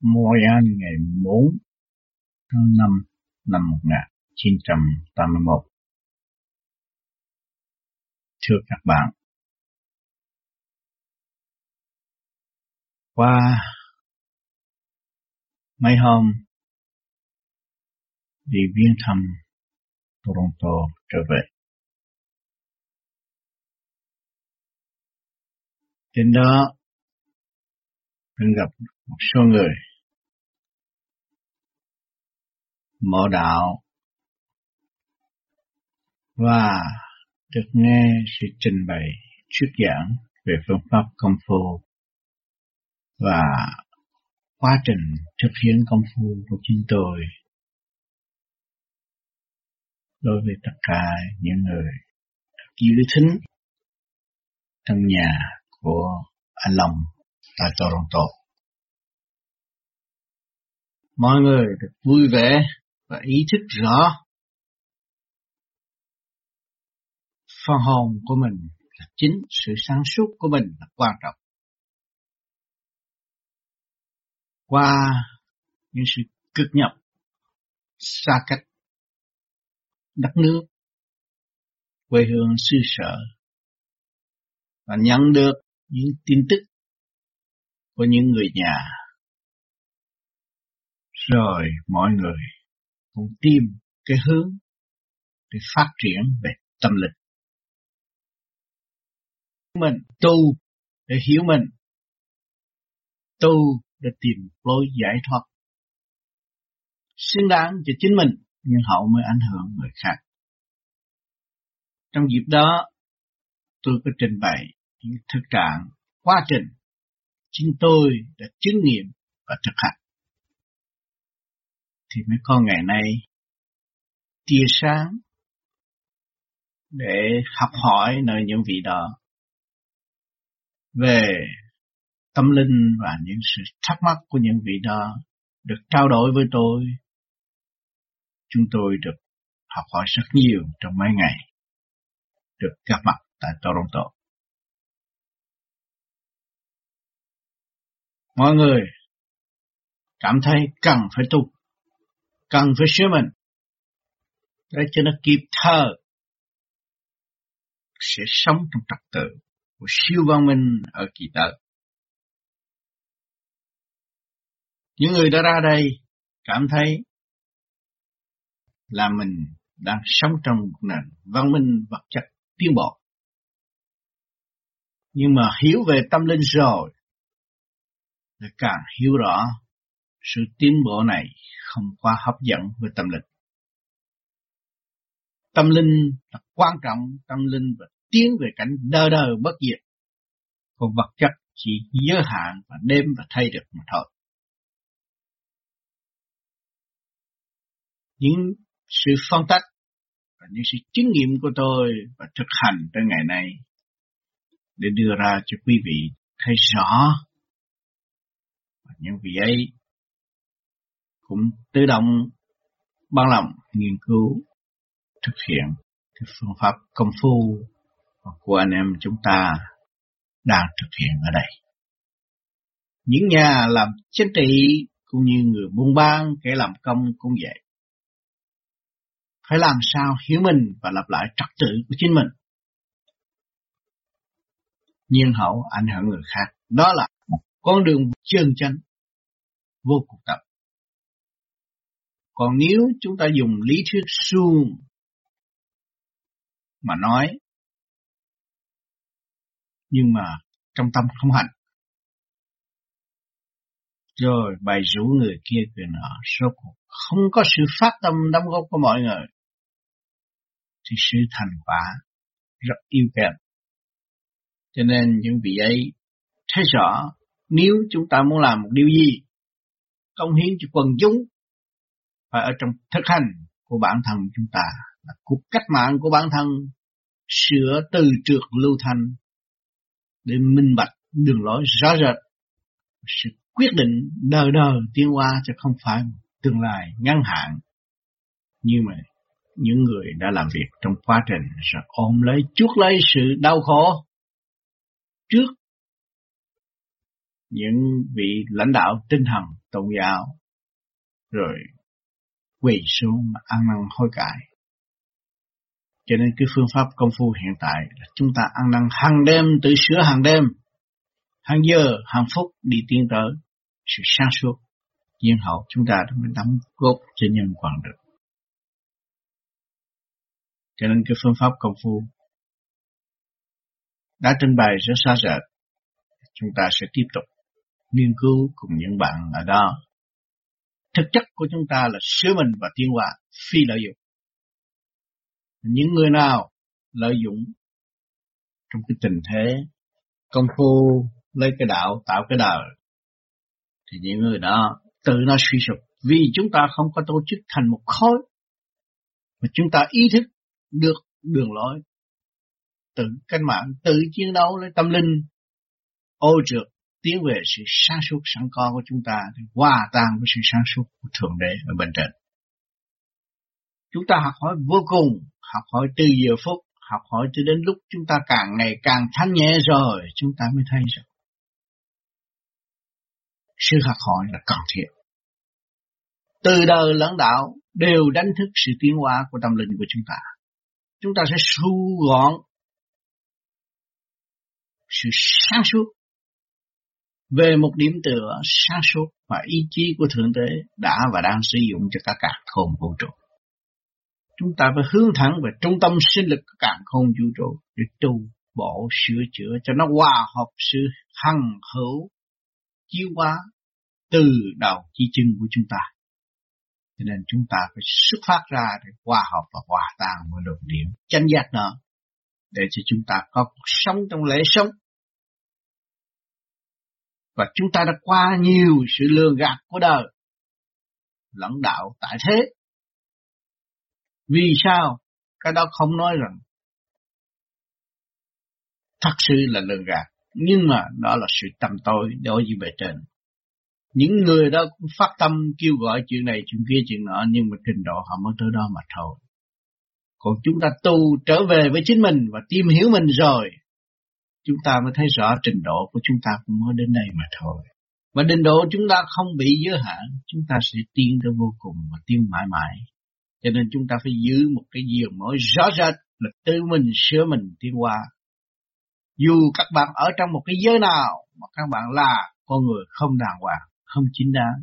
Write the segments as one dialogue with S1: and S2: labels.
S1: Montreal ngày 4 tháng 5 năm 1981. Thưa các bạn, qua mấy hôm đi viếng thăm Toronto trở về. Trên đó mình gặp một số người mộ đạo và được nghe sự trình bày, thuyết giảng về phương pháp công phu và quá trình thực hiện công phu của chính tôi đối với tất cả những người giữ thính trong nhà của anh Long tại Toronto. Mọi người được vui vẻ và ý thức rõ phần hồn của mình là chính, sự sáng suốt của mình là quan trọng. Qua những sự cực nhập, xa cách, đất nước, quê hương xứ sở, và nhận được những tin tức của những người nhà, rồi mọi người cũng tìm cái hướng để phát triển về tâm linh. Mình, tu để hiểu mình. Tu để tìm lối giải thoát. Xứng đáng cho chính mình, nhưng hậu mới ảnh hưởng người khác. Trong dịp đó, tôi có trình bày những thực trạng quá trình chính tôi đã chứng nghiệm và thực hành thì mới có ngày nay tia sáng để học hỏi nơi những vị đó về tâm linh và những sự thắc mắc của những vị đó được trao đổi với tôi. Chúng tôi được học hỏi rất nhiều trong mấy ngày được gặp mặt tại Toronto. Mọi người cảm thấy cần phải tu, cần phải sửa mình, để cho nó kịp thơ sẽ sống trong trật tự của siêu văn minh ở kỳ tới. Những người đã ra đây cảm thấy là mình đang sống trong một nền văn minh vật chất tiến bộ. Nhưng mà hiểu về tâm linh rồi, thì càng hiểu rõ sự tiến bộ này không quá hấp dẫn với tâm linh. Tâm linh là quan trọng, tâm linh và tiến về cảnh đơ đơ bất diệt. Còn vật chất chỉ giới hạn và đêm và thay được mà thôi. Những sự phân tách và những sự chứng nghiệm của tôi và thực hành tới ngày nay để đưa ra cho quý vị thấy rõ và những vị ấy cũng tự động ban lòng nghiên cứu thực hiện cái phương pháp công phu của anh em chúng ta đang thực hiện ở đây. Những nhà làm chính trị cũng như người buôn bán, kẻ làm công cũng vậy. Phải làm sao hiểu mình và lập lại trật tự của chính mình. Nhiên hậu ảnh hưởng người khác. Đó là một con đường chân chánh vô cùng tập. Còn nếu chúng ta dùng lý thuyết suông mà nói nhưng mà trong tâm không hành. Rồi bày rủ người kia quyền nọ, số không có sự phát tâm đóng góp của mọi người, thì sự thành quả rất yêu kém. Cho nên những vị ấy thấy rõ nếu chúng ta muốn làm một điều gì, công hiến cho quần chúng, phải ở trong thực hành của bản thân chúng ta, là cuộc cách mạng của bản thân, sửa từ trượt lưu thanh để minh bạch đường lối rõ rệt. Sự quyết định đời đời tiến qua chứ không phải tương lai ngắn hạn. Như mà những người đã làm việc trong quá trình sẽ ôm lấy chuốc lấy sự đau khổ trước những vị lãnh đạo tinh thần tôn giáo. Rồi quỳ xuống mà ăn năn hối cải. Cho nên cái phương pháp công phu hiện tại là chúng ta ăn năn hàng đêm, tự sửa hàng đêm, hàng giờ, hàng phút đi tiến tới sự sáng suốt. Nhiên hậu chúng ta mới đóng góp cho nhân quả được. Cho nên cái phương pháp công phu đã trình bày rất xa rệt. Chúng ta sẽ tiếp tục nghiên cứu cùng những bạn ở đó. Thực chất của chúng ta là sứ mình và tiến hóa, phi lợi dụng. Những người nào lợi dụng trong cái tình thế công phu lấy cái đạo tạo cái đời thì những người đó tự nó suy sụp vì chúng ta không có tổ chức thành một khối mà chúng ta ý thức được đường lối tự cách mạng tự chiến đấu lấy tâm linh ô trượt tiến về sự sáng suốt sẵn có của chúng ta, thì hòa tan với sự sáng suốt của thượng đế ở bên trên. Chúng ta học hỏi vô cùng, học hỏi từ giờ phút, học hỏi cho đến lúc chúng ta càng ngày càng thanh nhẹ rồi, chúng ta mới thấy rằng sự học hỏi là cần thiết. Từ đời lẫn đạo đều đánh thức sự tiến hóa của tâm linh của chúng ta. Chúng ta sẽ thu gọn sự sáng suốt về một điểm tựa sáng suốt và ý chí của Thượng Đế đã và đang sử dụng cho cả cả khôn vũ trụ. Chúng ta phải hướng thẳng về trung tâm sinh lực của cả khôn vũ trụ để tu, bổ, sửa chữa cho nó hòa hợp sự hằng hữu, chiếu hóa từ đầu chi chân của chúng ta. Cho nên chúng ta phải xuất phát ra để hòa hợp và hòa tan với luồng điểm chánh giác đó, để cho chúng ta có cuộc sống trong lễ sống và chúng ta đã qua nhiều sự lường gạt của đời, lẫn đạo tại thế. Vì sao? Cái đó không nói rằng thật sự là lường gạt, nhưng mà đó là sự tâm tối đối với bề trên. Những người đó cũng phát tâm kêu gọi chuyện này, chuyện kia, chuyện nọ, nhưng mà trình độ họ mới tới đó mà thôi. Còn chúng ta tu trở về với chính mình và tìm hiểu mình rồi chúng ta mới thấy rõ trình độ của chúng ta cũng mới đến đây mà thôi. Và trình độ chúng ta không bị giới hạn, chúng ta sẽ tiến tới vô cùng và tiến mãi mãi. Cho nên chúng ta phải giữ một cái giường mỗi rõ rệt là tự mình sửa mình tiến qua. Dù các bạn ở trong một cái giới nào mà các bạn là con người không đàng hoàng, không chính đáng,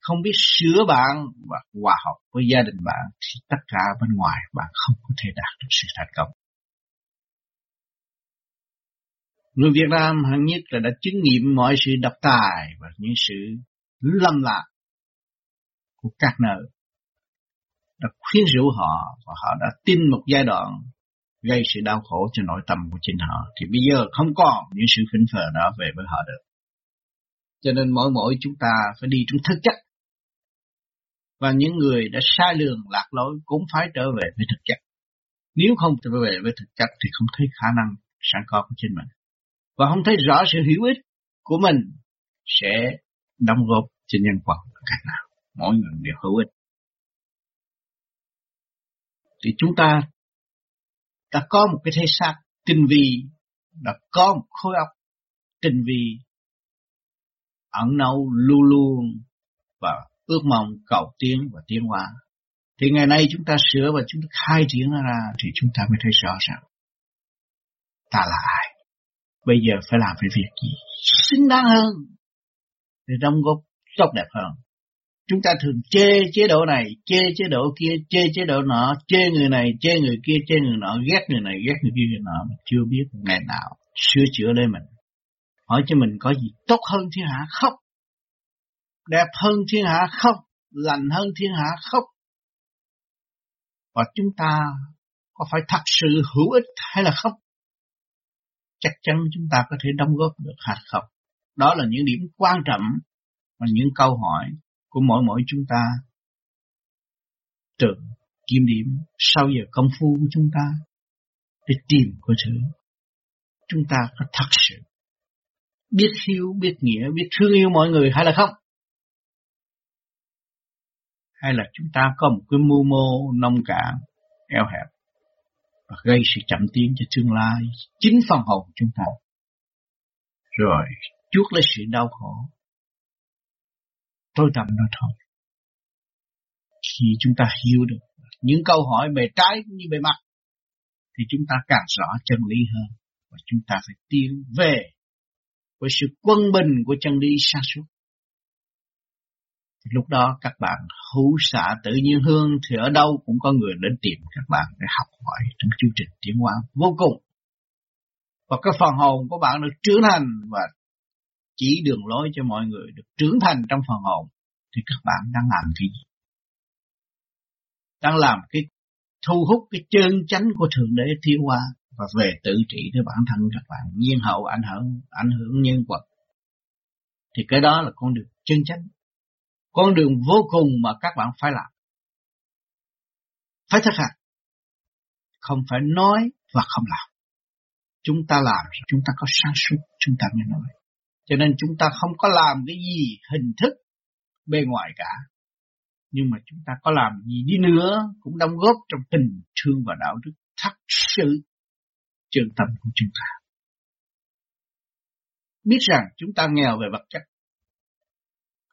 S1: không biết sửa bạn và hòa hợp với gia đình bạn thì tất cả bên ngoài bạn không có thể đạt được sự thành công. Người Việt Nam hẳn nhất là đã chứng nghiệm mọi sự độc tài và những sự lâm lạc của các nơi. Đã khuyến rũ họ và họ đã tin một giai đoạn gây sự đau khổ cho nội tâm của chính họ. Thì bây giờ không còn những sự phỉnh phờ đó về với họ được. Cho nên mỗi mỗi chúng ta phải đi trong thực chất. Và những người đã sai lường, lạc lối cũng phải trở về với thực chất. Nếu không trở về với thực chất thì không thấy khả năng sẵn có của chính mình và không thấy rõ sự hữu ích của mình sẽ đóng góp cho nhân quả cách nào. Mỗi người đều hữu ích. Thì chúng ta đã có một cái thể xác tinh vi đã có một khối óc tinh vi, ẩn nấu luôn luôn và ước mong cầu tiến và tiến hóa. Thì ngày nay chúng ta sửa và chúng ta khai triển ra thì chúng ta mới thấy rõ rằng ta là ai. Bây giờ phải làm cái việc gì xứng đáng hơn để đóng góp tốt đẹp hơn. Chúng ta thường chê chế độ này, chê chế độ kia, chê chế độ nọ, chê người này, chê người kia, chê người nọ, ghét người này, ghét người kia, người nọ, mà chưa biết ngày nào sửa chữa lấy mình. Hỏi cho mình có gì tốt hơn thiên hạ không? Đẹp hơn thiên hạ không? Lành hơn thiên hạ không? Và chúng ta có phải thật sự hữu ích hay là không? Chắc chắn chúng ta có thể đóng góp được hay không. Đó là những điểm quan trọng và những câu hỏi của mỗi mỗi chúng ta tự kiểm điểm sau giờ công phu của chúng ta để tìm của thứ chúng ta có thật sự biết hiểu, biết nghĩa, biết thương yêu mọi người hay là không? Hay là chúng ta có một cái mưu mô nông cạn, eo hẹp và gây sự chậm tiến cho tương lai chính phần hồn chúng ta. Rồi chuốc lấy sự đau khổ. Tôi tầm đó thôi. Khi chúng ta hiểu được những câu hỏi bề trái cũng như bề mặt, thì chúng ta càng rõ chân lý hơn và chúng ta phải tiến về với sự quân bình của chân lý sáng suốt. Lúc đó các bạn hữu xạ tự nhiên hương thì ở đâu cũng có người đến tìm các bạn để học hỏi trong chương trình tiến hóa vô cùng. Và cái phần hồn của bạn được trưởng thành và chỉ đường lối cho mọi người được trưởng thành trong phần hồn thì các bạn đang làm cái gì? Đang làm cái thu hút cái chân chánh của Thượng Đế tiến hóa và về tự trị với bản thân các bạn, nhiên hậu, ảnh hưởng ảnh hưởng nhân vật thì cái đó là con đường chân chánh con đường vô cùng mà các bạn phải làm. Phải thực hành không phải nói và không làm. Chúng ta làm chúng ta có sáng suốt chúng ta mới nói. Cho nên chúng ta không có làm cái gì hình thức bề ngoài cả. Nhưng mà chúng ta có làm gì đi nữa cũng đóng góp trong tình thương và đạo đức thật sự chân tâm của chúng ta. Biết rằng chúng ta nghèo về vật chất,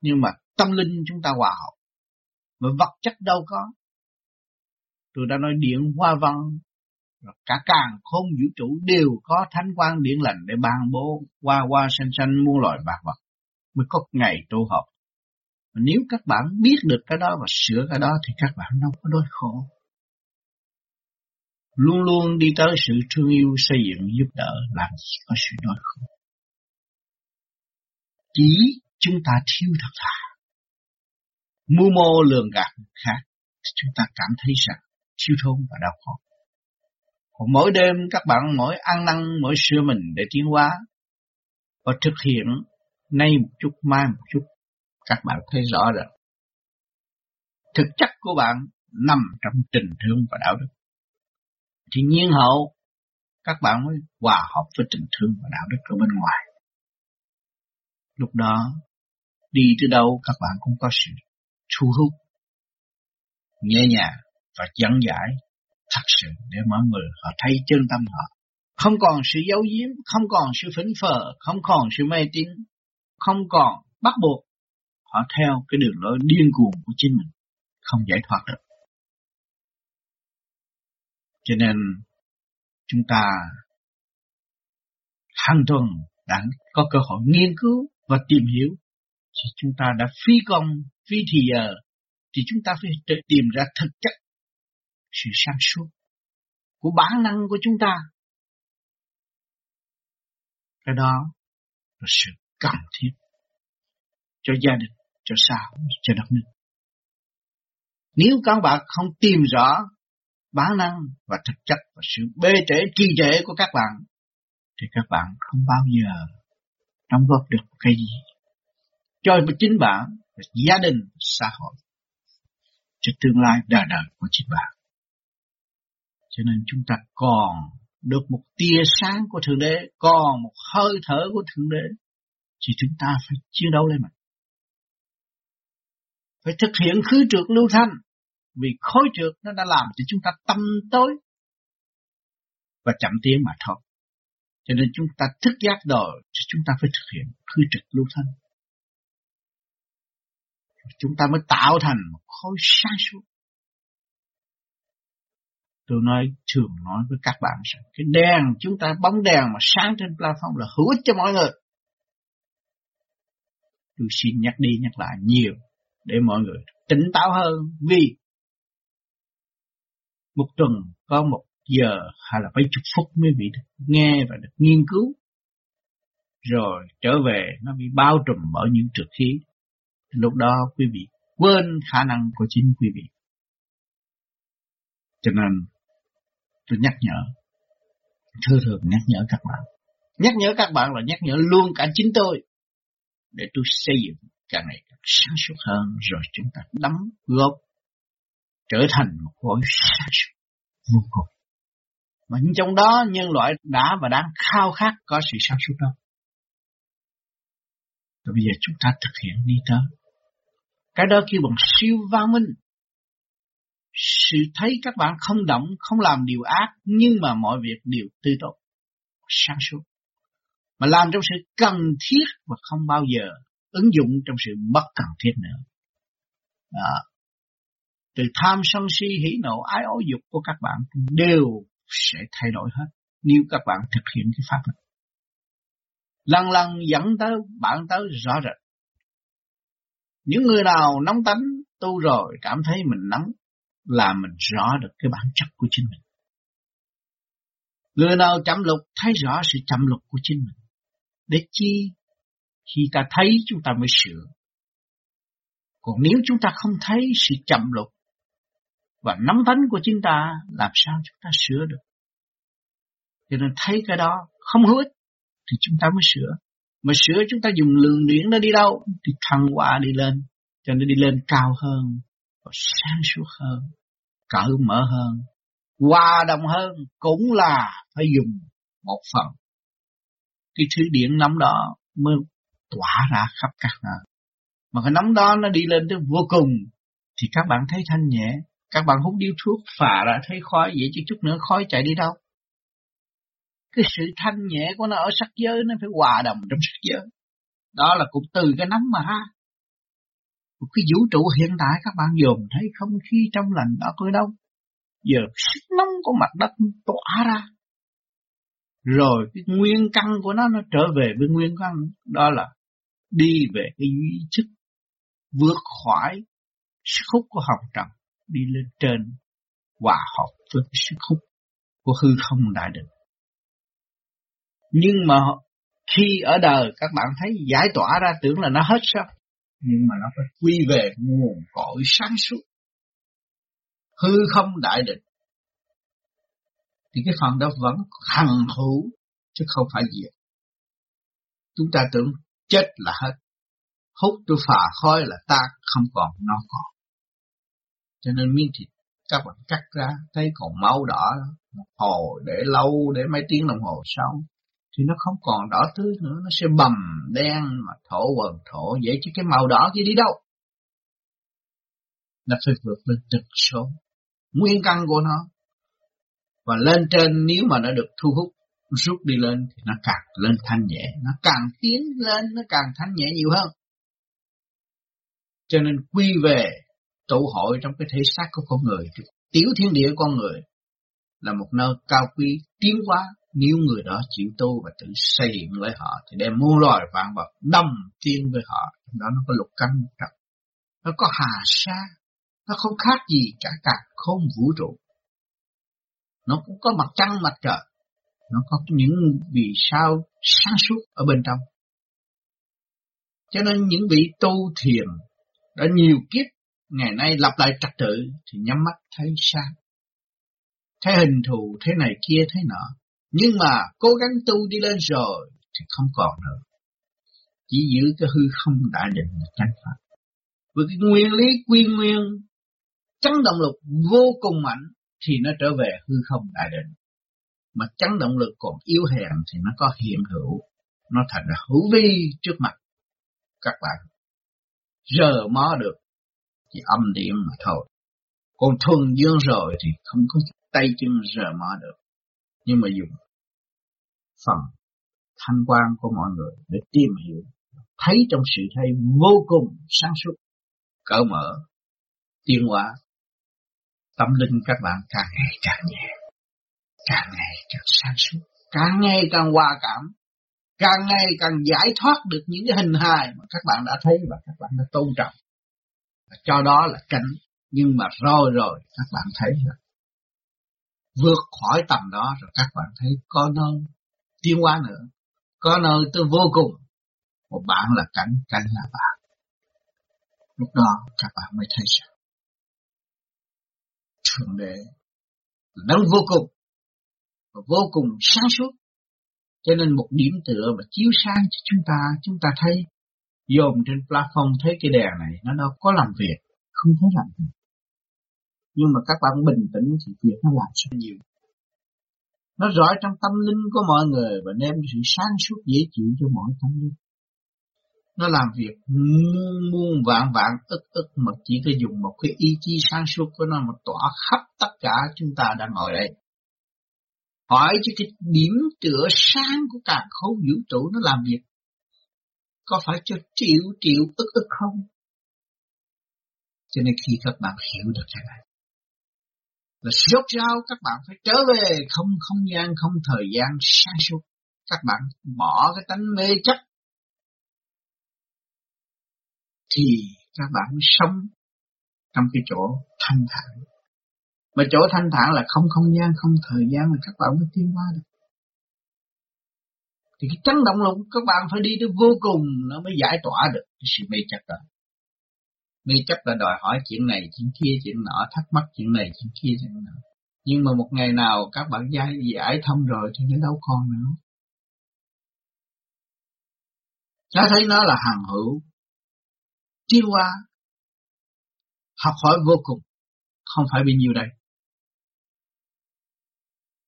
S1: nhưng mà tâm linh chúng ta hòa hợp. Mà vật chất đâu có. Tôi đã nói điện hoa văn, cả càng khôn vũ trụ đều có thánh quan điện lành để ban bố qua qua xanh xanh muôn loài bạc vật mới có ngày tu học Mà nếu các bạn biết được cái đó và sửa cái đó thì các bạn đâu có đối khổ luôn luôn đi tới sự thương yêu xây dựng giúp đỡ làm gì có sự đối khổ chỉ chúng ta thiếu thật thà mưu mô lường gạt khác thì chúng ta cảm thấy rằng thiếu thốn và đau khổ còn mỗi đêm các bạn mỗi ăn năn mỗi sửa mình để tiến hóa và thực hiện nay một chút mai một chút các bạn thấy rõ rồi thực chất của bạn nằm trong tình thương và đạo đức thì nhiên hậu các bạn mới hòa hợp với tình thương và đạo đức ở bên ngoài. Lúc đó, đi tới đâu các bạn cũng có sự thu hút, nhẹ nhàng và dẫn giải thật sự để mọi người họ thấy chân tâm họ. Không còn sự giấu giếm, không còn sự phỉnh phờ, không còn sự mê tín, không còn bắt buộc họ theo cái đường lối điên cuồng của chính mình, không giải thoát được. Cho nên chúng ta hàng tuần đã có cơ hội nghiên cứu và tìm hiểu thì chúng ta đã phi công, phi thì giờ thì chúng ta phải tìm ra thực chất sự sáng suốt của bản năng của chúng ta. Cái đó là sự cần thiết cho gia đình, cho xã hội, cho đất nước. Nếu các bạn không tìm rõ bản năng và thực chất và sự bê trễ trì trệ của các bạn thì các bạn không bao giờ đóng góp được cái gì cho chính bạn gia đình xã hội, cho tương lai đời đời của chính bạn cho nên chúng ta còn được một tia sáng của thượng đế, còn một hơi thở của thượng đế, thì chúng ta phải chiến đấu lên mình phải thực hiện khứ trượt lưu thanh, vì khối trượt nó đã làm cho chúng ta tâm tối và chậm tiến mà thôi. Cho nên chúng ta thức giác rồi, thì chúng ta phải thực hiện khứ trực lưu thanh. Chúng ta mới tạo thành một khối sáng suốt. Tôi nói thường nói với các bạn rằng, cái đèn chúng ta, bóng đèn mà sáng trên platform là hữu ích cho mọi người. Tôi xin nhắc đi nhắc lại nhiều để mọi người tỉnh táo hơn vì một tuần, có một giờ hay là mấy chục phút mới bị được nghe và được nghiên cứu. Rồi trở về, nó bị bao trùm bởi những trực khí. Lúc đó quý vị quên khả năng của chính quý vị. Cho nên tôi nhắc nhở, thưa thường nhắc nhở các bạn. Nhắc nhở các bạn là nhắc nhở luôn cả chính tôi để tôi xây dựng càng ngày càng sáng suốt hơn rồi chúng ta đóng góp trở thành một khối sáng suốt vô cùng. Mà trong đó nhân loại đã và đang khao khát có sự sáng suốt đó. Rồi bây giờ chúng ta thực hiện đi tới. Cái đó kêu bằng siêu văn minh. Sự thấy các bạn không động, không làm điều ác, nhưng mà mọi việc đều tư tốt, sáng suốt. mà làm trong sự cần thiết và không bao giờ ứng dụng trong sự bất cần thiết nữa. Đó. Từ tham sân si hỉ nộ ái ố dục của các bạn đều sẽ thay đổi hết nếu các bạn thực hiện cái pháp này. Lần lần dẫn tới bạn tới rõ rệt. Những người nào nóng tánh tu rồi cảm thấy mình nóng là mình rõ được cái bản chất của chính mình. Người nào chậm lục thấy rõ sự chậm lục của chính mình. Để chi? Khi ta thấy chúng ta mới sửa. Còn nếu chúng ta không thấy sự chậm lục và nắm tánh của chúng ta, làm sao chúng ta sửa được? Cho nên thấy cái đó không hữu ích thì chúng ta mới sửa. Mà sửa chúng ta dùng lượng điển nó đi đâu? Thì thăng hoa đi lên. Cho nó đi lên cao hơn, và sáng suốt hơn, cởi mở hơn, hòa đồng hơn cũng là phải dùng một phần cái thứ điện nóng đó mới tỏa ra khắp các nơi mà cái nóng đó nó đi lên tới vô cùng thì các bạn thấy thanh nhẹ các bạn hút điếu thuốc phà ra thấy khói vậy chứ chút nữa khói chạy đi đâu cái sự thanh nhẹ của nó ở sắc giới nó phải hòa đồng trong sắc giới. Đó là cũng từ cái nắm mà ha một cái vũ trụ hiện tại các bạn dồn thấy không khí trong lành đó có đâu. Giờ sức nóng của mặt đất tỏa ra. Rồi cái nguyên căn của nó nó trở về với nguyên căn. Đó là đi về cái duy chức, vượt khỏi sức hút của hồng trần, đi lên trên hòa hợp với sức hút của hư không đại định nhưng mà khi ở đời, các bạn thấy giải tỏa ra tưởng là nó hết sao? Nhưng mà nó phải quy về nguồn cội sáng suốt. Hư không đại định. Thì cái phần đó vẫn hằng hữu, chứ không phải diệt. Chúng ta tưởng chết là hết. Hút tôi phà khói là ta không còn, nó còn. Cho nên miếng thịt, các bạn cắt ra, thấy còn máu đỏ, một hồ để lâu, để mấy tiếng đồng hồ sau thì nó không còn đỏ tươi nữa, nó sẽ bầm đen mà thổ quần thổ, vậy chứ cái màu đỏ kia đi đâu? Nó phải vượt lên trực số. Nguyên căn của nó. Và lên trên nếu mà nó được thu hút, rút đi lên thì nó càng lên thanh nhẹ. Nó càng tiến lên, nó càng thanh nhẹ nhiều hơn. Cho nên quy về tụ hội trong cái thể xác của con người tiểu thiên địa con người là một nơi cao quý, tiến hóa nếu người đó chịu tu và tự xây dựng lấy họ, thì đem muôn loài vạn vật đâm tiên với họ, trong đó nó có lục căn trật nó có hà sa, nó không khác gì cả cả không vũ trụ. Nó cũng có mặt trăng, mặt trời. Nó có những vì sao sáng suốt ở bên trong. Cho nên những vị tu thiền đã nhiều kiếp, ngày nay lặp lại trật tự, thì nhắm mắt thấy sáng. Thấy hình thù thế này kia thế nọ nhưng mà cố gắng tu đi lên rồi thì không còn nữa chỉ giữ cái hư không đại định là chánh pháp với cái nguyên lý quy nguyên chấn động lực vô cùng mạnh thì nó trở về hư không đại định. Mà chấn động lực còn yếu hèn thì nó có hiện hữu, nó thành ra hữu vi trước mặt các bạn. Giờ mó được thì âm điểm mà thôi. Còn thuần dương rồi thì không có tay chân rờ mó được. Nhưng mà dùng phần thanh quan của mọi người để tìm hiểu, thấy trong sự thay vô cùng sáng suốt, cởi mở, tiến hóa tâm linh các bạn càng ngày càng nhẹ, càng ngày càng sáng suốt, càng ngày càng hòa cảm, càng ngày càng giải thoát được những cái hình hài mà các bạn đã thấy và các bạn đã tôn trọng. Cho đó là cảnh, nhưng mà rồi rồi các bạn thấy rồi. Vượt khỏi tầm đó rồi các bạn thấy có nơi tiến hóa nữa, có nơi tôi vô cùng, một bạn là cảnh, cảnh là bạn. Lúc đó các bạn mới thấy rằng Thượng Đế đấng vô cùng và vô cùng sáng suốt. Cho nên một điểm tựa mà chiếu sáng cho chúng ta, chúng ta thấy dồn trên platform thấy cái đèn này nó đâu có làm việc, không thấy làm việc. Nhưng mà các bạn bình tĩnh thì việc nó làm rất nhiều. Nó rõ trong tâm linh của mọi người và đem sự sáng suốt dễ chịu cho mọi tâm linh nó làm việc muôn muôn vạn vạn ức ức mà chỉ có dùng một cái ý chí sáng suốt của nó mà tỏa khắp tất cả chúng ta đang ngồi đây. hỏi cho cái điểm tựa sáng của cả khối vũ trụ nó làm việc có phải cho triệu triệu ức ức không cho nên khi các bạn hiểu được cái này là rốt ráo các bạn phải trở về. Không không gian, không thời gian sáng suốt. Các bạn bỏ cái tánh mê chấp. Thì các bạn sống trong cái chỗ thanh thản. Mà chỗ thanh thản là không không gian, không thời gian là các bạn mới tiến qua được. Thì cái chấn động lục các bạn phải đi tới vô cùng, nó mới giải tỏa được cái sự mê chấp đó mê chấp là đòi hỏi chuyện này, chuyện kia, chuyện nọ, thắc mắc chuyện này, chuyện kia, chuyện nọ. Nhưng mà một ngày nào các bạn giải giải thông rồi thì nó đâu còn nữa. Cháu thấy nó là hàng hữu. Tiêu qua học hỏi vô cùng. Không phải bao nhiêu đây.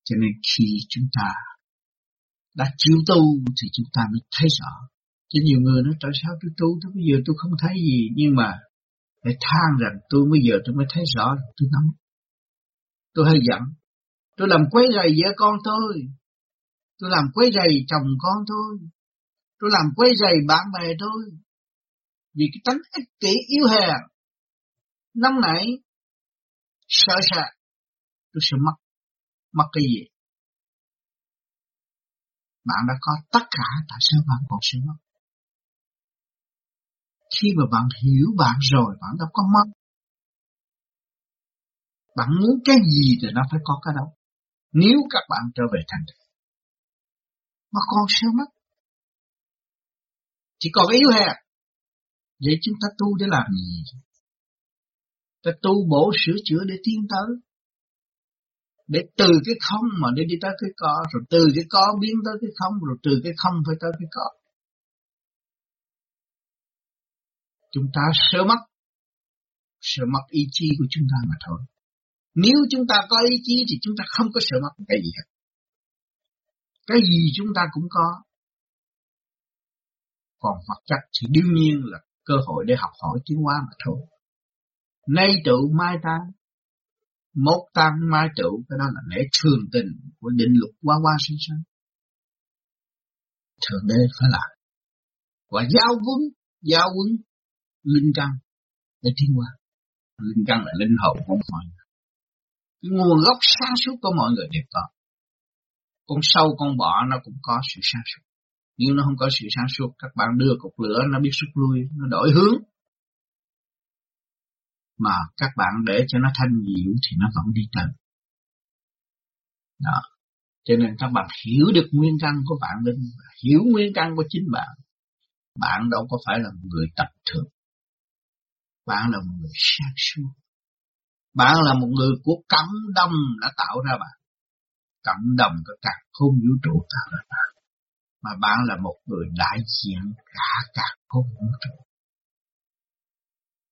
S1: Cho nên khi chúng ta đã chịu tu thì chúng ta mới thấy rõ. Chứ nhiều người nói, tại sao tôi tu tới bây giờ tôi không thấy gì? Nhưng mà phải than rằng tôi bây giờ tôi mới thấy rõ tôi nắm. Tôi hơi giận. Tôi làm quấy rầy vợ con tôi. Tôi làm quấy rầy chồng con tôi. Tôi làm quấy rầy bạn bè tôi. Vì cái tánh ích kỷ yếu hèn, nóng nảy, sợ sợ, tôi sẽ mất mất cái gì bạn đã có tất cả tại sao bạn còn sẽ mất khi mà bạn hiểu bạn rồi, bạn đâu có mất. Bạn muốn cái gì thì nó phải có cái đó. Nếu các bạn trở về thành thực mà còn sao mất? Chỉ còn yếu hèn vậy chúng ta tu để làm gì? Ta tu bổ sửa chữa để tiến tới. Để từ cái không mà để đi tới cái có, rồi từ cái có biến tới cái không, rồi từ cái không phải tới cái có. Chúng ta sợ mất sợ mất ý chí của chúng ta mà thôi. Nếu chúng ta có ý chí thì chúng ta không có sợ mất cái gì hết. Cái gì chúng ta cũng có. Còn vật chất thì đương nhiên là cơ hội để học hỏi tiến hóa mà thôi. Nay trụ mai tan một tăng mai trụ cái đó là lẽ thường tình của định luật qua qua sinh sinh thượng đế phải làm và giao quân giao quân linh căn để thiên qua linh căn là linh hồn của mọi người cái nguồn gốc sáng suốt của mọi người đều có con sâu con bọ nó cũng có sự sáng suốt nếu nó không có sự sáng suốt các bạn đưa cục lửa nó biết rút lui nó đổi hướng mà các bạn để cho nó thanh dịu thì nó vẫn đi tới. Đó. Cho nên các bạn hiểu được nguyên căn của bạn linh, hiểu nguyên căn của chính bạn. Bạn đâu có phải là người tập thường. Bạn là một người sáng suốt. Bạn là một người của cẩm đông đã tạo ra bạn. Cẩm đồng của cả không vũ trụ tạo ra bạn. Mà bạn là một người đại diện cả cả không vũ trụ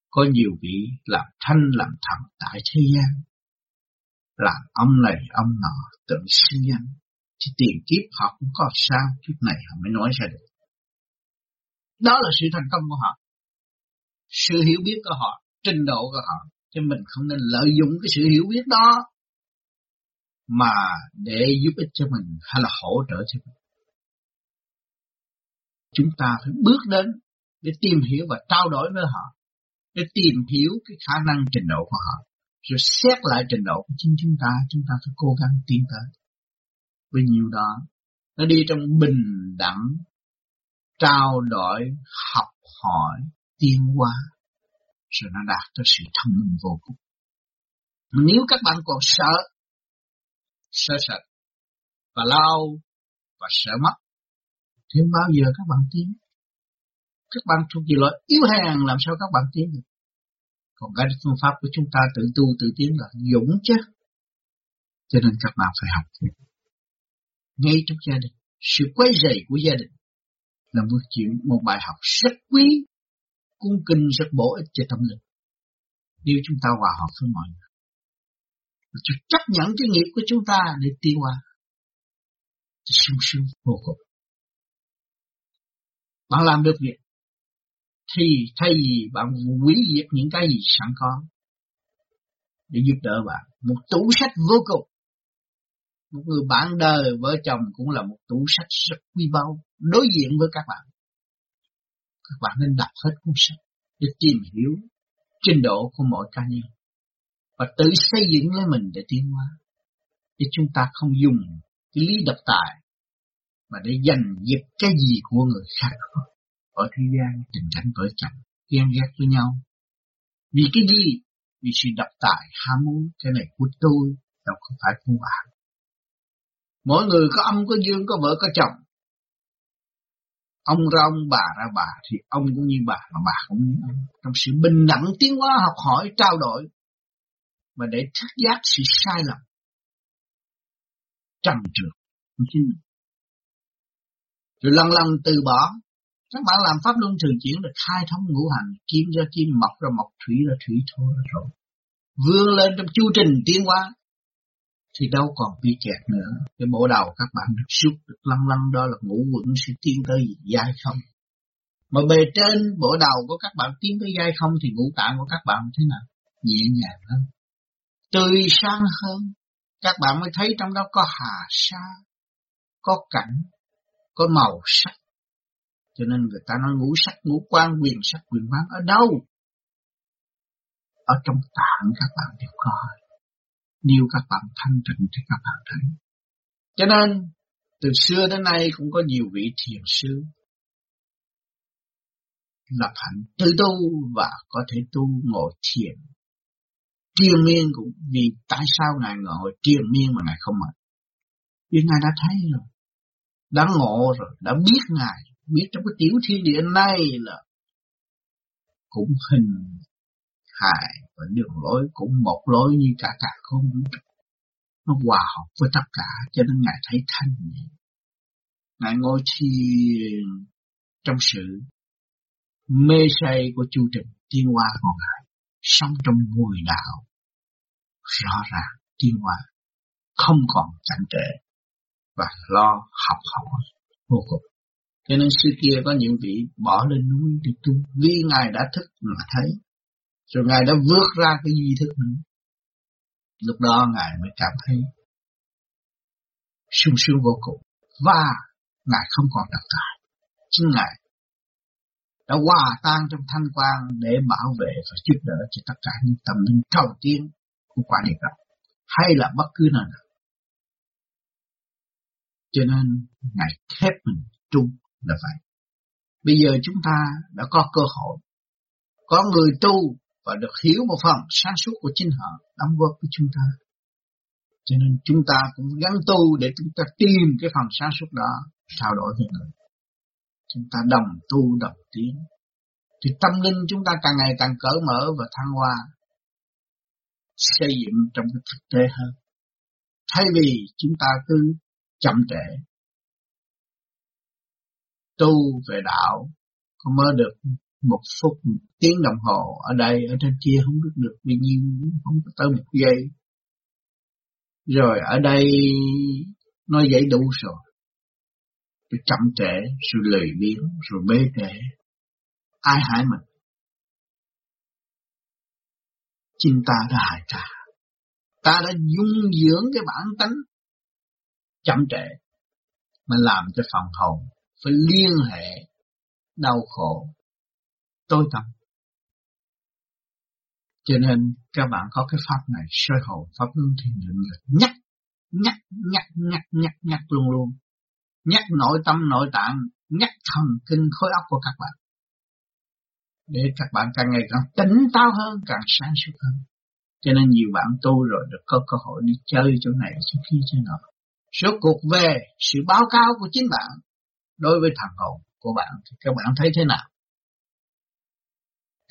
S1: có nhiều vị làm thanh làm thầm tại thế gian. Làm ông này ông nọ tự sinh nhân, Thì tiền kiếp họ cũng có sao, kiếp này họ mới nói ra được. Đó là sự thành công của họ. Sự hiểu biết của họ, trình độ của họ. Cho mình không nên lợi dụng cái sự hiểu biết đó mà để giúp ích cho mình hay là hỗ trợ cho mình. Chúng ta phải bước đến để tìm hiểu và trao đổi với họ để tìm hiểu cái khả năng trình độ của họ rồi xét lại trình độ của chính chúng ta chúng ta phải cố gắng tiến tới với nhiều đó nó đi trong bình đẳng trao đổi học hỏi tiến hóa rồi nó đạt tới sự thông minh vô cùng. Nếu các bạn còn sợ sợ sợ và lâu và sợ mất, thì bao giờ các bạn tiến. Các bạn thuộc về loại yếu hèn làm sao các bạn tiến được? Còn cái phương pháp của chúng ta tự tu, tự tiến là dũng chứ. Cho nên các bạn phải học ngay trong gia đình, sự quấy rầy của gia đình là một chuyện, một bài học rất quý cung kinh rất bổ ích cho tâm linh. Nếu chúng ta hòa hợp với mọi người chấp nhận cái nghiệp của chúng ta để tiêu hóa thì sung sướng vô cùng. Bạn làm được việc thì thay vì bạn quý diệt những cái gì sẵn có để giúp đỡ bạn, một tủ sách vô cùng. Một người bạn đời, vợ chồng cũng là một tủ sách rất quý báu, đối diện với các bạn các bạn nên đọc hết cuốn sách để tìm hiểu trình độ của mỗi cá nhân và tự xây dựng lấy mình để tiến hóa. Để chúng ta không dùng cái lý độc tài mà để giành giật cái gì của người khác ở thế gian tình cảnh vợ chồng ghen ghét với nhau. Vì cái gì? Vì sự độc tài, ham muốn, cái này của tôi đâu không phải của bạn. Mỗi người có âm có dương, có vợ, có chồng ông ra ông bà ra bà, thì ông cũng như bà, mà bà cũng như ông trong sự bình đẳng tiến hóa học hỏi, trao đổi, mà để thức giác sự sai lầm. Trầm trượt của chính mình. Rồi lần lần từ bỏ, các bạn làm pháp luân thường chuyển được khai thông ngũ hành, kim ra kim, mộc ra mộc, thủy ra thủy thôi rồi. Vươn lên trong chu trình tiến hóa thì đâu còn bị kẹt nữa. Cái bộ đầu các bạn được rút được lăn lăn, đó là ngũ quẩn sẽ tiến tới giai không. Mà bề trên bộ đầu của các bạn tiến tới giai không thì ngũ tạng của các bạn thế nào? Nhẹ nhàng hơn. Tươi sáng hơn. Các bạn mới thấy trong đó có hà sa, có cảnh, có màu sắc. Cho nên người ta nói ngũ sắc, ngũ quan, quyền sắc, quyền bán ở đâu? Ở trong tạng các bạn đều có nếu các bạn thanh tịnh thì các bạn thấy. Cho nên, từ xưa đến nay cũng có nhiều vị thiền sư lập hạnh tự tu và có thể tu ngồi thiền. Triền miên cũng, vì tại sao ngài ngồi triền miên mà ngài không mệt? Vì ngài đã thấy rồi, đã ngộ rồi, đã biết ngài. Biết trong cái tiểu thiên địa này là cũng hình hài và đường lối cũng một lối như cả cả không nó hòa hợp với tất cả, cho nên ngài thấy thanh nhẹ. Ngài ngồi thiền trong sự mê say của chu trình, tiên hoa còn lại, sống trong mùi đạo. Rõ ràng, tiên hoa không còn chậm trễ và lo học hỏi vô cùng. Cho nên xưa kia có những vị bỏ lên núi để tu, vì ngài đã thức mà thấy rồi ngài đã vượt ra cái duy thức nữa lúc đó ngài mới cảm thấy sung sướng vô cùng. Và ngài không còn độc tài chính ngài đã hòa tan trong thanh quan để bảo vệ và giúp đỡ cho tất cả những tâm linh đầu tiên của quả địa cầu. Hay là bất cứ nơi nào. Cho nên ngài thép mình trung là vậy. Bây giờ chúng ta đã có cơ hội. Có người tu và được hiểu một phần sáng suốt của chính họ, đóng góp với chúng ta. Cho nên chúng ta cũng gắn tu để chúng ta tìm cái phần sáng suốt đó, trao đổi với người. Chúng ta đồng tu, đồng tiến. Thì tâm linh chúng ta càng ngày càng cởi mở và thăng hoa, xây dựng trong cái thực tế hơn. Thay vì chúng ta cứ chậm trễ, tu về đạo, có mơ được một phút, một tiếng đồng hồ ở đây, ở trên kia không biết được bao nhiêu không có tới một giây. Rồi ở đây nó dậy đủ rồi. Rồi chậm trễ, rồi lười biếng, rồi bê trễ ai hại mình? Chính ta đã hại ta. Ta đã dung dưỡng cái bản tánh. Chậm trễ, mà làm cho phần hồn phải liên hệ đau khổ tối tâm. Cho nên các bạn có cái pháp này sơ hậu pháp luân thiền định là nhắc, nhắc, nhắc, nhắc, nhắc, nhắc luôn luôn. Nhắc nội tâm nội tạng, nhắc thần kinh khối óc của các bạn. Để các bạn càng ngày càng tỉnh táo hơn, càng sáng suốt hơn. Cho nên nhiều bạn tu rồi được có cơ hội đi chơi chỗ này, chỗ kia, chỗ nọ. Rốt cuộc về sự báo cáo của chính bạn đối với thằng hồn của bạn thì các bạn thấy thế nào?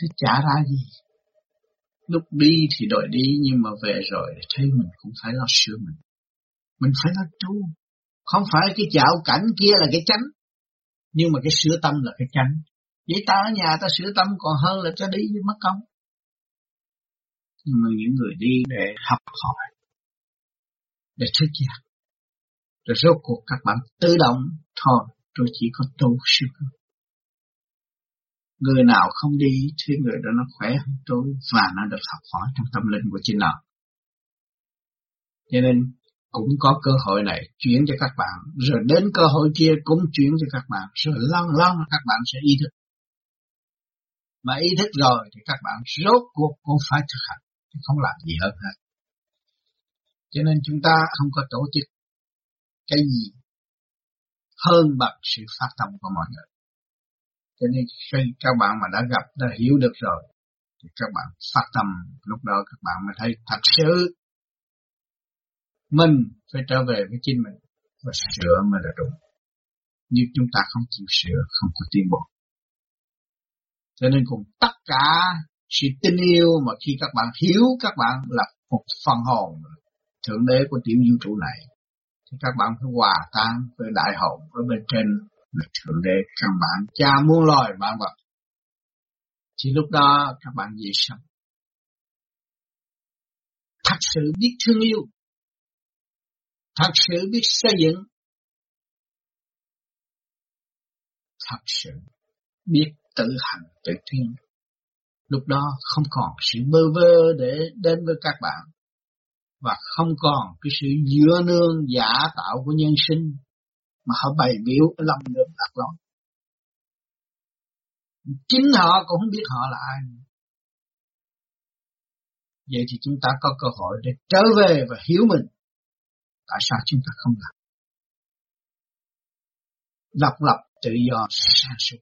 S1: Thế chả ra gì. Lúc đi thì đòi đi, nhưng mà về rồi thấy mình cũng phải lo sửa mình. Mình phải lo tu. Không phải cái chạo cảnh kia là cái chánh. Nhưng mà cái sửa tâm là cái chánh. Vậy ta ở nhà ta sửa tâm còn hơn là ta đi với mất công. Nhưng mà những người đi để học hỏi. Để thức giác. Rồi rốt cuộc các bạn tự động. Thôi tôi chỉ có tu siêu Người nào không đi thì người đó nó khỏe hơn tôi và nó được học hỏi trong tâm linh của chính nó. Cho nên cũng có cơ hội này chuyển cho các bạn, rồi đến cơ hội kia cũng chuyển cho các bạn, rồi lăn lăn các bạn sẽ ý thức. Mà ý thức rồi thì các bạn rốt cuộc cũng phải thực hành, không làm gì hơn hết. Cho nên chúng ta không có tổ chức cái gì hơn bằng sự phát tâm của mọi người. Cho nên khi các bạn mà đã gặp, đã hiểu được rồi, thì các bạn phát tâm, lúc đó các bạn mới thấy thật sự mình phải trở về với chính mình và sửa mới là đúng. Nhưng chúng ta không chịu sửa, không có tiến bộ. Cho nên cùng tất cả sự tin yêu mà khi các bạn hiểu các bạn là một phần hồn thượng đế của tiểu vũ trụ này thì các bạn phải hòa tan với đại hồn ở bên trên là thượng đế căn bản cha muôn loài bạn vật. Chỉ lúc đó các bạn dễ sống thật sự biết thương yêu. Thật sự biết xây dựng. Thật sự biết tự hành, tự thiên lúc đó không còn sự bơ vơ để đến với các bạn. Và không còn cái sự dựa nương giả tạo của nhân sinh mà họ bày biểu lầm được đường lạc lõng, chính họ cũng không biết họ là ai vậy thì chúng ta có cơ hội để trở về và hiểu mình. Tại sao chúng ta không làm? Độc lập tự do sáng suốt.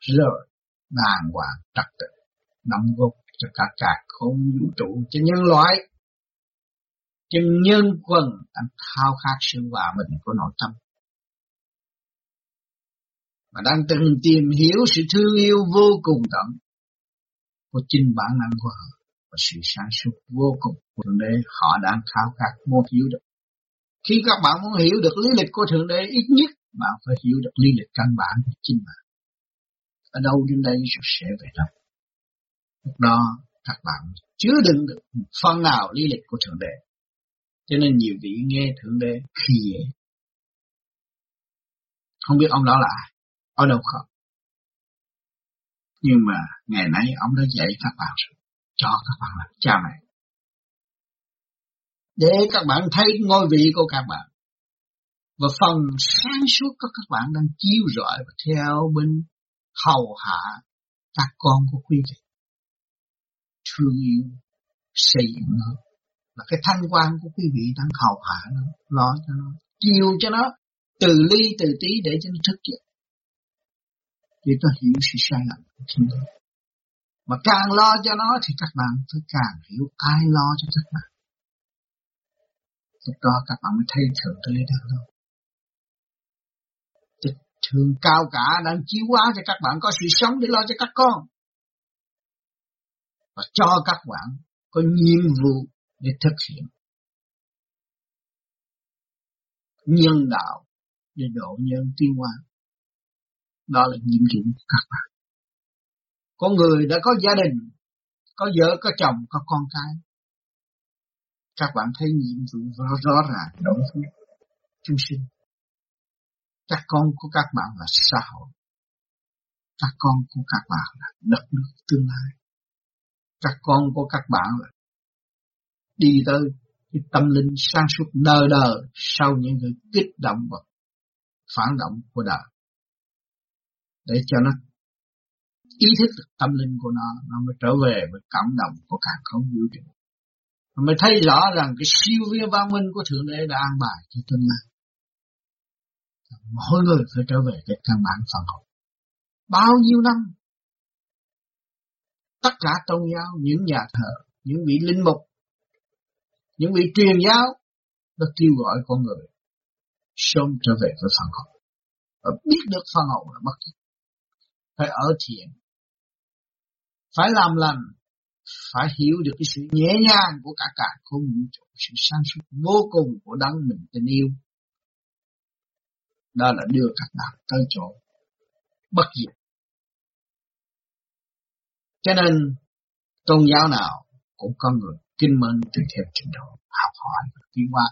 S1: Rồi đàng hoàng trật tự đóng góp cho cả cả không vũ trụ cho nhân loại cho nhân quần đang khao khát sự hòa bình của nội tâm và đang từng tìm hiểu sự thương yêu vô cùng tận của chính bản năng của họ và sự sáng suốt vô cùng của Thượng Đế họ đang khao khát muốn hiểu được. Khi các bạn muốn hiểu được lý lịch của Thượng Đế, ít nhất bạn phải hiểu được lý lịch căn bản của chính bạn. Ở đâu đến đây rồi sẽ về đâu. Lúc đó, các bạn chứa đựng được phần nào lý lịch của Thượng Đế. Cho nên nhiều vị nghe Thượng Đế khi dễ. Không biết ông đó là ai, ở đâu không. Nhưng mà ngày nay ông đã dạy các bạn rồi, cho các bạn làm cha mẹ. Để các bạn thấy ngôi vị của các bạn. Và phần sáng suốt của các bạn đang chiếu rọi và theo bên hầu hạ các con của quý vị. Thương yêu, xây dựng hơn là cái thanh quan của quý vị đang hầu hạ nó, lo cho nó, chiều cho nó, từ ly từ tí để cho nó thức dậy. thì ta hiểu sự sai lầm của chúng ta Mà càng lo cho nó thì các bạn phải càng hiểu ai lo cho các bạn. Lúc đó các bạn mới thấy thượng đế đang đâu thường cao cả đang chiếu hóa cho các bạn có sự sống để lo cho các con. Và cho các bạn có nhiệm vụ để thực hiện. Nhân đạo để độ nhân tiên hoa Đó là nhiệm vụ của các bạn. Con người đã có gia đình, có vợ, có chồng, có con cái. Các bạn thấy nhiệm vụ rõ, rõ ràng đối với chúng sinh các con của các bạn là xã hội. Các con của các bạn là đất nước tương lai. Các con của các bạn là đi tới cái tâm linh sáng suốt đời đời sau những cái kích động và phản động của đời. Để cho nó ý thức được tâm linh của nó, nó mới trở về với cảm động của càng không vũ trụ. Nó mới thấy rõ rằng cái siêu viên văn minh của Thượng Đế đã an bài cho tương lai mỗi người phải trở về cái căn bản phần hồn. Bao nhiêu năm, tất cả tôn giáo, những nhà thờ, những vị linh mục, những vị truyền giáo đã kêu gọi con người sớm trở về với phần hồn. Và biết được phần hồn là bất diệt, Phải ở thiện. Phải làm lành. Phải hiểu được cái sự nhẹ nhàng của cả cả không vũ trụ, sự sáng suốt vô cùng của đấng mình tình yêu đó là đưa các bạn tới chỗ bất diệt. Cho nên tôn giáo nào cũng có người kinh mệnh tùy theo trình độ học hỏi và tiến hóa.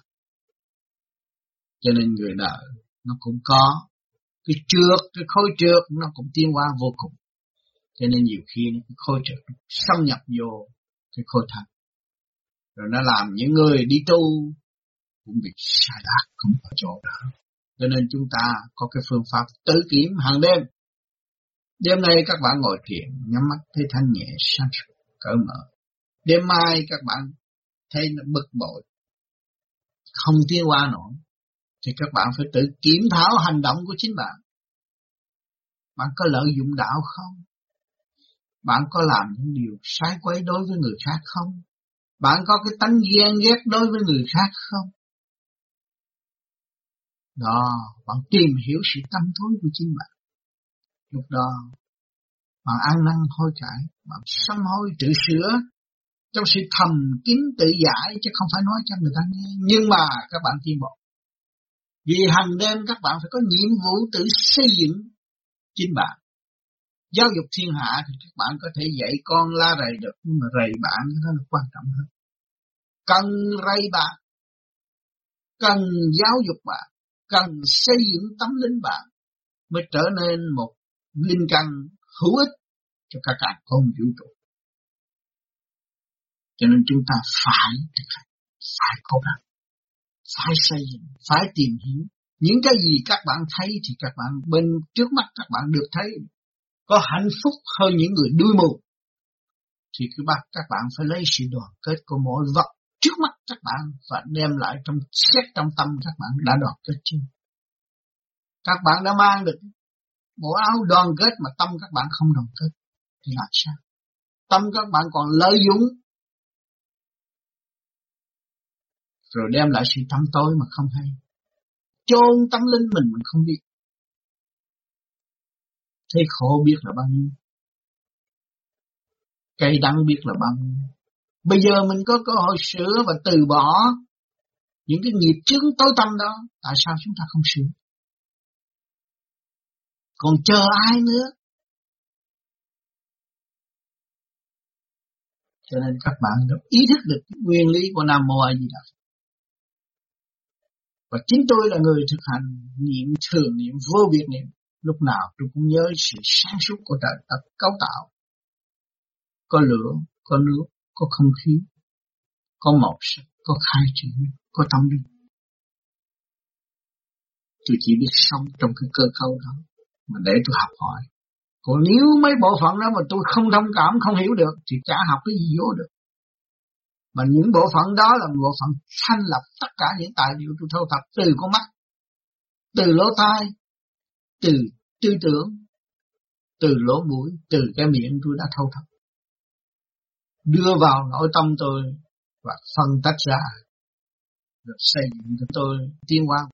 S1: Cho nên người đời nó cũng có cái trượt, cái khối trượt nó cũng tiến hóa vô cùng. Cho nên nhiều khi cái khối trượt xâm nhập vô cái khối thật. Rồi nó làm những người đi tu cũng bị sai lạc không có chỗ đó cho nên chúng ta có cái phương pháp tự kiểm hàng đêm đêm nay các bạn ngồi thiền nhắm mắt thấy thanh nhẹ sáng suốt cởi mở đêm mai các bạn thấy nó bực bội, không tiến qua nổi, thì các bạn phải tự kiểm thảo hành động của chính bạn. Bạn có lợi dụng đạo không? Bạn có làm những điều sai quấy đối với người khác không? Bạn có cái tánh ghen ghét đối với người khác không? Đó, bạn tìm hiểu sự tâm thối của chính bạn. Lúc đó, bạn ăn năn hối cải, bạn sám hối tự sửa trong sự thầm kín tự giải chứ không phải nói cho người ta nghe. Nhưng mà các bạn tiến bộ vì hàng đêm các bạn phải có nhiệm vụ tự xây dựng chính bạn. Giáo dục thiên hạ thì các bạn có thể dạy con la rầy được, nhưng mà rầy bạn nó là quan trọng hơn. Cần rầy bạn, cần giáo dục bạn, cần xây dựng tấm linh bạn mới trở nên một linh căn hữu ích cho cả cả con vũ trụ cho nên chúng ta phải thực hành, phải cố gắng, phải xây dựng, phải tìm hiểu. Những cái gì các bạn thấy thì các bạn bên trước mắt các bạn được thấy. Có hạnh phúc hơn những người đuôi mù. Thì cứ bắt các bạn phải lấy sự đoàn kết của mỗi vật trước mắt các bạn và đem lại trong xét trong tâm các bạn đã đoàn kết chưa? Các bạn đã mang được bộ áo đoàn kết mà tâm các bạn không đoàn kết thì làm sao? Tâm các bạn còn lợi dụng rồi đem lại sự tâm tối mà không hay. Chôn tâm linh mình mình không biết. Thấy khổ biết là bao nhiêu? Cây đắng biết là bao nhiêu? Bây giờ mình có cơ hội sửa và từ bỏ những cái nghiệp chướng tối tâm đó, tại sao chúng ta không sửa? Còn chờ ai nữa? Cho nên các bạn đã ý thức được nguyên lý của Nam Mô A Di Đà và chính tôi là người thực hành niệm thường niệm, vô biệt niệm. Lúc nào tôi cũng nhớ sự sáng suốt của trời đất cấu tạo. Có lửa, có nước, có không khí, có màu sắc, có khai triển, có tâm linh. Tôi chỉ biết sống trong cái cơ cấu đó mà để tôi học hỏi. Còn nếu mấy bộ phận đó mà tôi không thông cảm, không hiểu được, thì chả học cái gì vô được mà những bộ phận đó là bộ phận thanh lập tất cả những tài liệu tôi thu thập từ con mắt, từ lỗ tai, từ tư tưởng, từ lỗ mũi, từ cái miệng tôi đã thâu thập đưa vào nội tâm tôi và phân tách ra, rồi xây dựng cho tôi tiến hóa.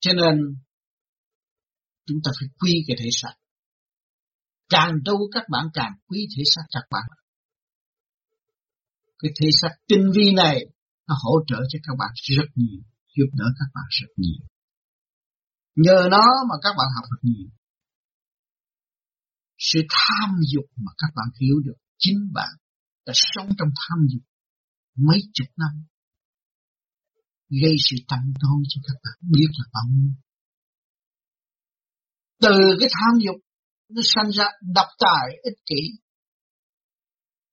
S1: Cho nên, chúng ta phải quy cái thể sạch càng tu các bạn càng quý thể xác các bạn. Cái thể xác tinh vi này, nó hỗ trợ cho các bạn rất nhiều, giúp đỡ các bạn rất nhiều. Nhờ nó mà các bạn học được nhiều. Sự tham dục mà các bạn hiểu được, chính bạn đã sống trong tham dục mấy chục năm, gây sự tâm tối cho các bạn, biết là bao nhiêu. Từ cái tham dục nó sanh ra độc tài ích kỷ.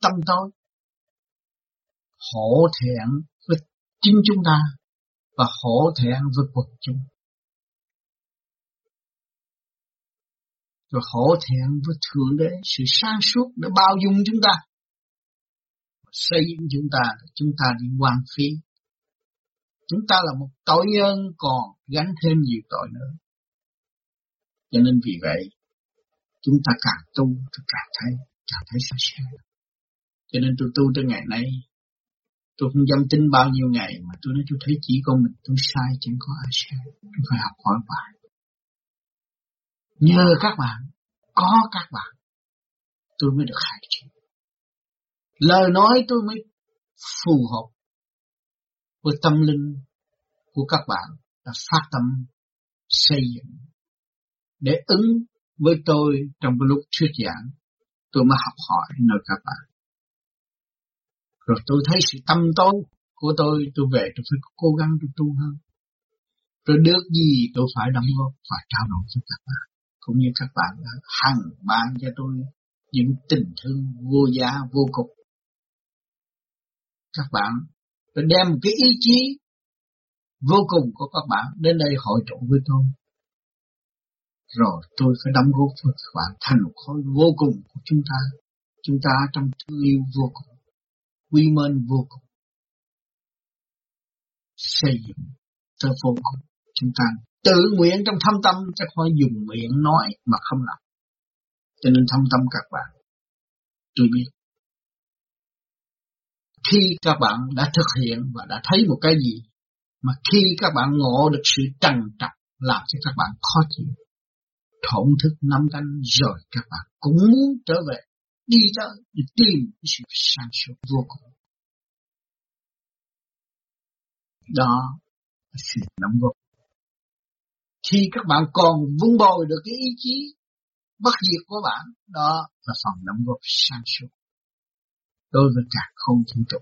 S1: Tâm tối. Hổ thẹn với chính chúng ta và hổ thẹn với quần chúng. Rồi hổ thẹn với thượng đế. Sự sáng suốt để bao dung chúng ta. Xây dựng chúng ta chúng ta đi hoang phí. Chúng ta là một tội nhân còn gánh thêm nhiều tội nữa. Cho nên vì vậy chúng ta càng tu thì càng thấy càng thấy sai sai cho nên tôi tu tới ngày nay, tôi không dám tin bao nhiêu ngày mà tôi nói, tôi thấy chỉ con mình tôi sai, chẳng có ai sai. Tôi phải học hỏi bạn. nhờ các bạn, có các bạn, tôi mới được khai triển lời nói tôi mới phù hợp với tâm linh của các bạn là phát tâm xây dựng để ứng với tôi, trong cái lúc thuyết giảng, tôi mới học hỏi nơi các bạn. Rồi tôi thấy sự tâm tối của tôi tôi về tôi phải cố gắng tôi tu hơn. Rồi được gì, tôi phải đóng góp và trao đổi với các bạn. Cũng như các bạn đã hằng ban cho tôi những tình thương vô giá, vô cùng. Các bạn phải đem một cái ý chí vô cùng của các bạn đến đây hội tụ với tôi. Rồi tôi phải đóng góp với các bạn thành một khối vô cùng của chúng ta. Chúng ta trong thương yêu vô cùng, quy mến vô cùng. Xây dựng tới vô cùng. Chúng ta tự nguyện trong thâm tâm chứ không dùng miệng nói mà không làm. Cho nên thâm tâm các bạn, tôi biết. Khi các bạn đã thực hiện và đã thấy một cái gì mà khi các bạn ngộ được sự trần trọc làm cho các bạn khó chịu, thổn thức năm canh rồi các bạn cũng muốn trở về đi tới để tìm cái sự sáng suốt vô cùng. Đó là sự nắm góp. Khi các bạn còn vun bồi được cái ý chí bất diệt của bạn, đó là phần nắm góp sáng suốt. Đối với cả không thiên tục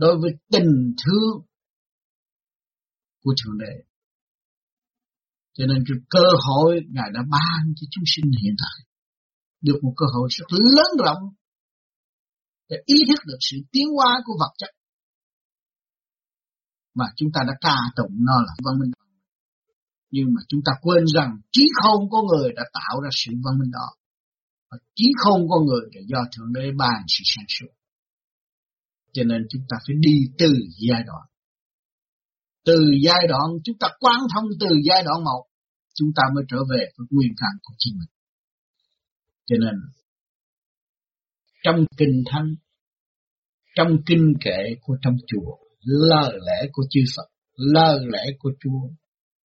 S1: đối với tình thương của Thượng Đế. Cho nên cái cơ hội Ngài đã ban cho chúng sinh hiện tại được một cơ hội rất lớn rộng để ý thức được sự tiến hóa của vật chất. Mà chúng ta đã ca tụng nó là văn minh nhưng mà chúng ta quên rằng trí không có người đã tạo ra sự văn minh đó và trí không có người là do thượng đế ban sự sáng suốt. Cho nên chúng ta phải đi từ giai đoạn từ giai đoạn chúng ta quan thông từ giai đoạn một, chúng ta mới trở về với nguyên căn của chính mình cho nên, trong kinh thánh, trong kinh kệ của trong chùa, lời lẽ của chư Phật, lời lẽ của Chúa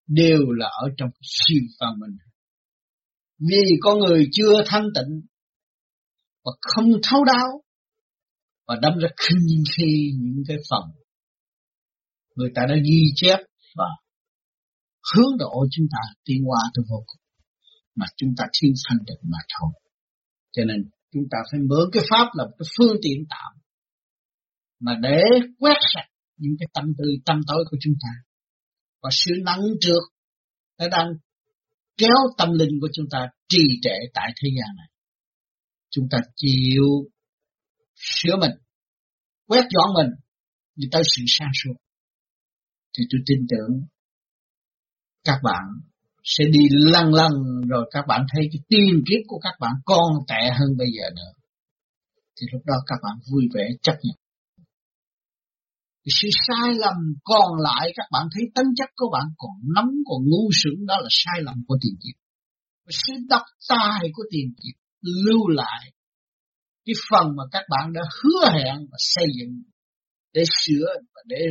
S1: đều là ở trong siêu phàm mình. vì con người chưa thanh tịnh và không thấu đáo và đâm ra khinh khi những cái phần người ta đã ghi chép và hướng độ chúng ta tiến qua tới vô cùng. Mà chúng ta thiếu thanh được mà thôi. Cho nên chúng ta phải mở cái pháp là một cái phương tiện tạm. Mà để quét sạch những cái tâm tư, tâm tối của chúng ta. Và sự nắng trượt nó đang kéo tâm linh của chúng ta trì trệ tại thế gian này. Chúng ta chịu sửa mình, quét dọn mình, đi tới sự sáng suốt thì tôi tin tưởng các bạn sẽ đi lăn lăn rồi các bạn thấy cái tiên kiếp của các bạn còn tệ hơn bây giờ nữa. Thì lúc đó các bạn vui vẻ chấp nhận. Cái sự sai lầm còn lại, các bạn thấy tính chất của bạn còn nóng, còn ngu sững đó là sai lầm của tiền kiếp. Và sự độc tài của tiền kiếp lưu lại cái phần mà các bạn đã hứa hẹn và xây dựng để sửa và để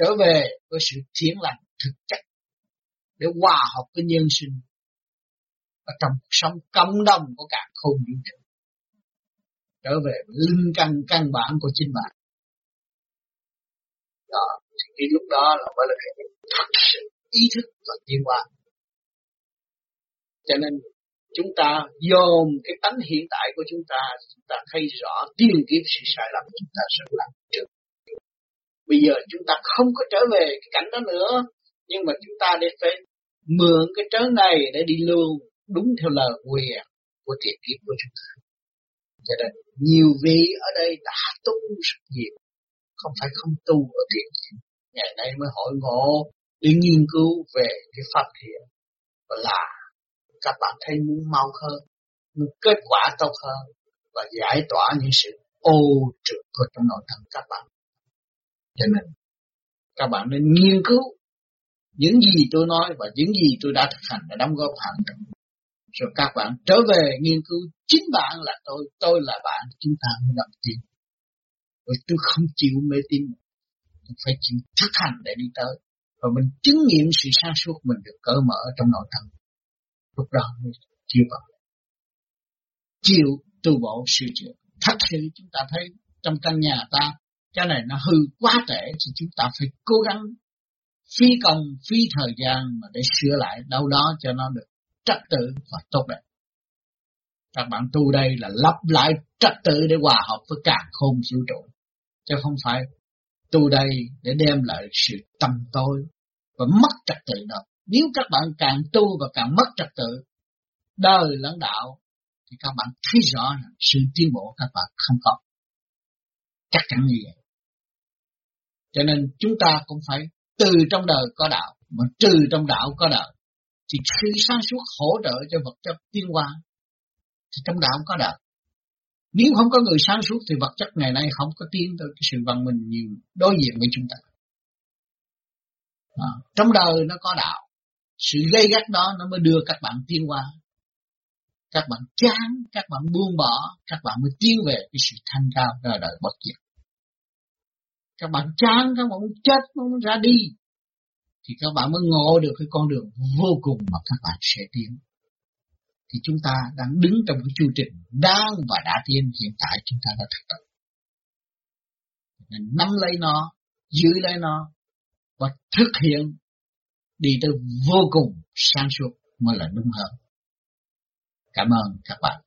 S1: trở về với sự thiện lành thực chất để hòa hợp với nhân sinh và trong cuộc sống cộng đồng của cả không vũ trụ. Trở về linh căn căn bản của chính bạn. Đó, thì cái lúc đó là mới là cái thật sự ý thức và tiến hóa cho nên chúng ta dồn cái tánh hiện tại của chúng ta chúng ta thấy rõ tiên kiếp sự sai lầm, chúng ta sẽ làm trước bây giờ chúng ta không có trở về cái cảnh đó nữa nhưng mà chúng ta để phải mượn cái trớ này để đi luôn đúng theo lời quyền của thiện kiếp của chúng ta. Cho nên nhiều vị ở đây đã tu rất nhiều, không phải không tu ở thiện kiếp. Ngày nay mới hội ngộ để nghiên cứu về cái pháp thiện và là các bạn thấy muốn mau hơn, muốn kết quả tốt hơn và giải tỏa những sự ô trượt của trong nội tâm các bạn. Cho nên các bạn nên nghiên cứu những gì tôi nói và những gì tôi đã thực hành đã đóng góp hẳn rồi các bạn trở về nghiên cứu chính bạn là tôi tôi là bạn, chúng ta mới gặp tin. Rồi tôi không chịu mê tín tôi phải chịu thực hành để đi tới. Và mình chứng nghiệm sự sáng suốt mình được cởi mở trong nội tâm. Lúc đó mới chịu vào. Chịu tu bộ sự chữa thật sự chúng ta thấy trong căn nhà ta cái này nó hư quá tệ thì chúng ta phải cố gắng phí công, phí thời gian mà để sửa lại đâu đó cho nó được trật tự và tốt đẹp. Các bạn tu đây là lắp lại trật tự để hòa hợp với cả không vũ trụ, chứ không phải tu đây để đem lại sự tâm tối và mất trật tự đó. Nếu các bạn càng tu và càng mất trật tự, đời lẫn đạo, thì các bạn thấy rõ rằng sự tiến bộ các bạn không có. Chắc chắn như vậy cho nên chúng ta cũng phải từ trong đời có đạo mà trừ trong đạo có đạo thì sự sáng suốt hỗ trợ cho vật chất tiến hóa thì trong đạo có đạo nếu không có người sáng suốt thì vật chất ngày nay không có tiến tới cái sự văn minh nhiều đối diện với chúng ta. À, trong đời nó có đạo sự gây gắt đó nó mới đưa các bạn tiến qua các bạn chán các bạn buông bỏ các bạn mới tiến về cái sự thanh cao ra đời bất diệt các bạn chán, các bạn muốn chết muốn ra đi. Thì các bạn mới ngộ được cái con đường vô cùng mà các bạn sẽ tiến. Thì chúng ta đang đứng trong cái chu trình đang và đã tiến, hiện tại chúng ta đã thực tập. Nên nắm lấy nó, giữ lấy nó và thực hiện đi tới vô cùng sáng suốt mới là đúng hơn. Cảm ơn các bạn.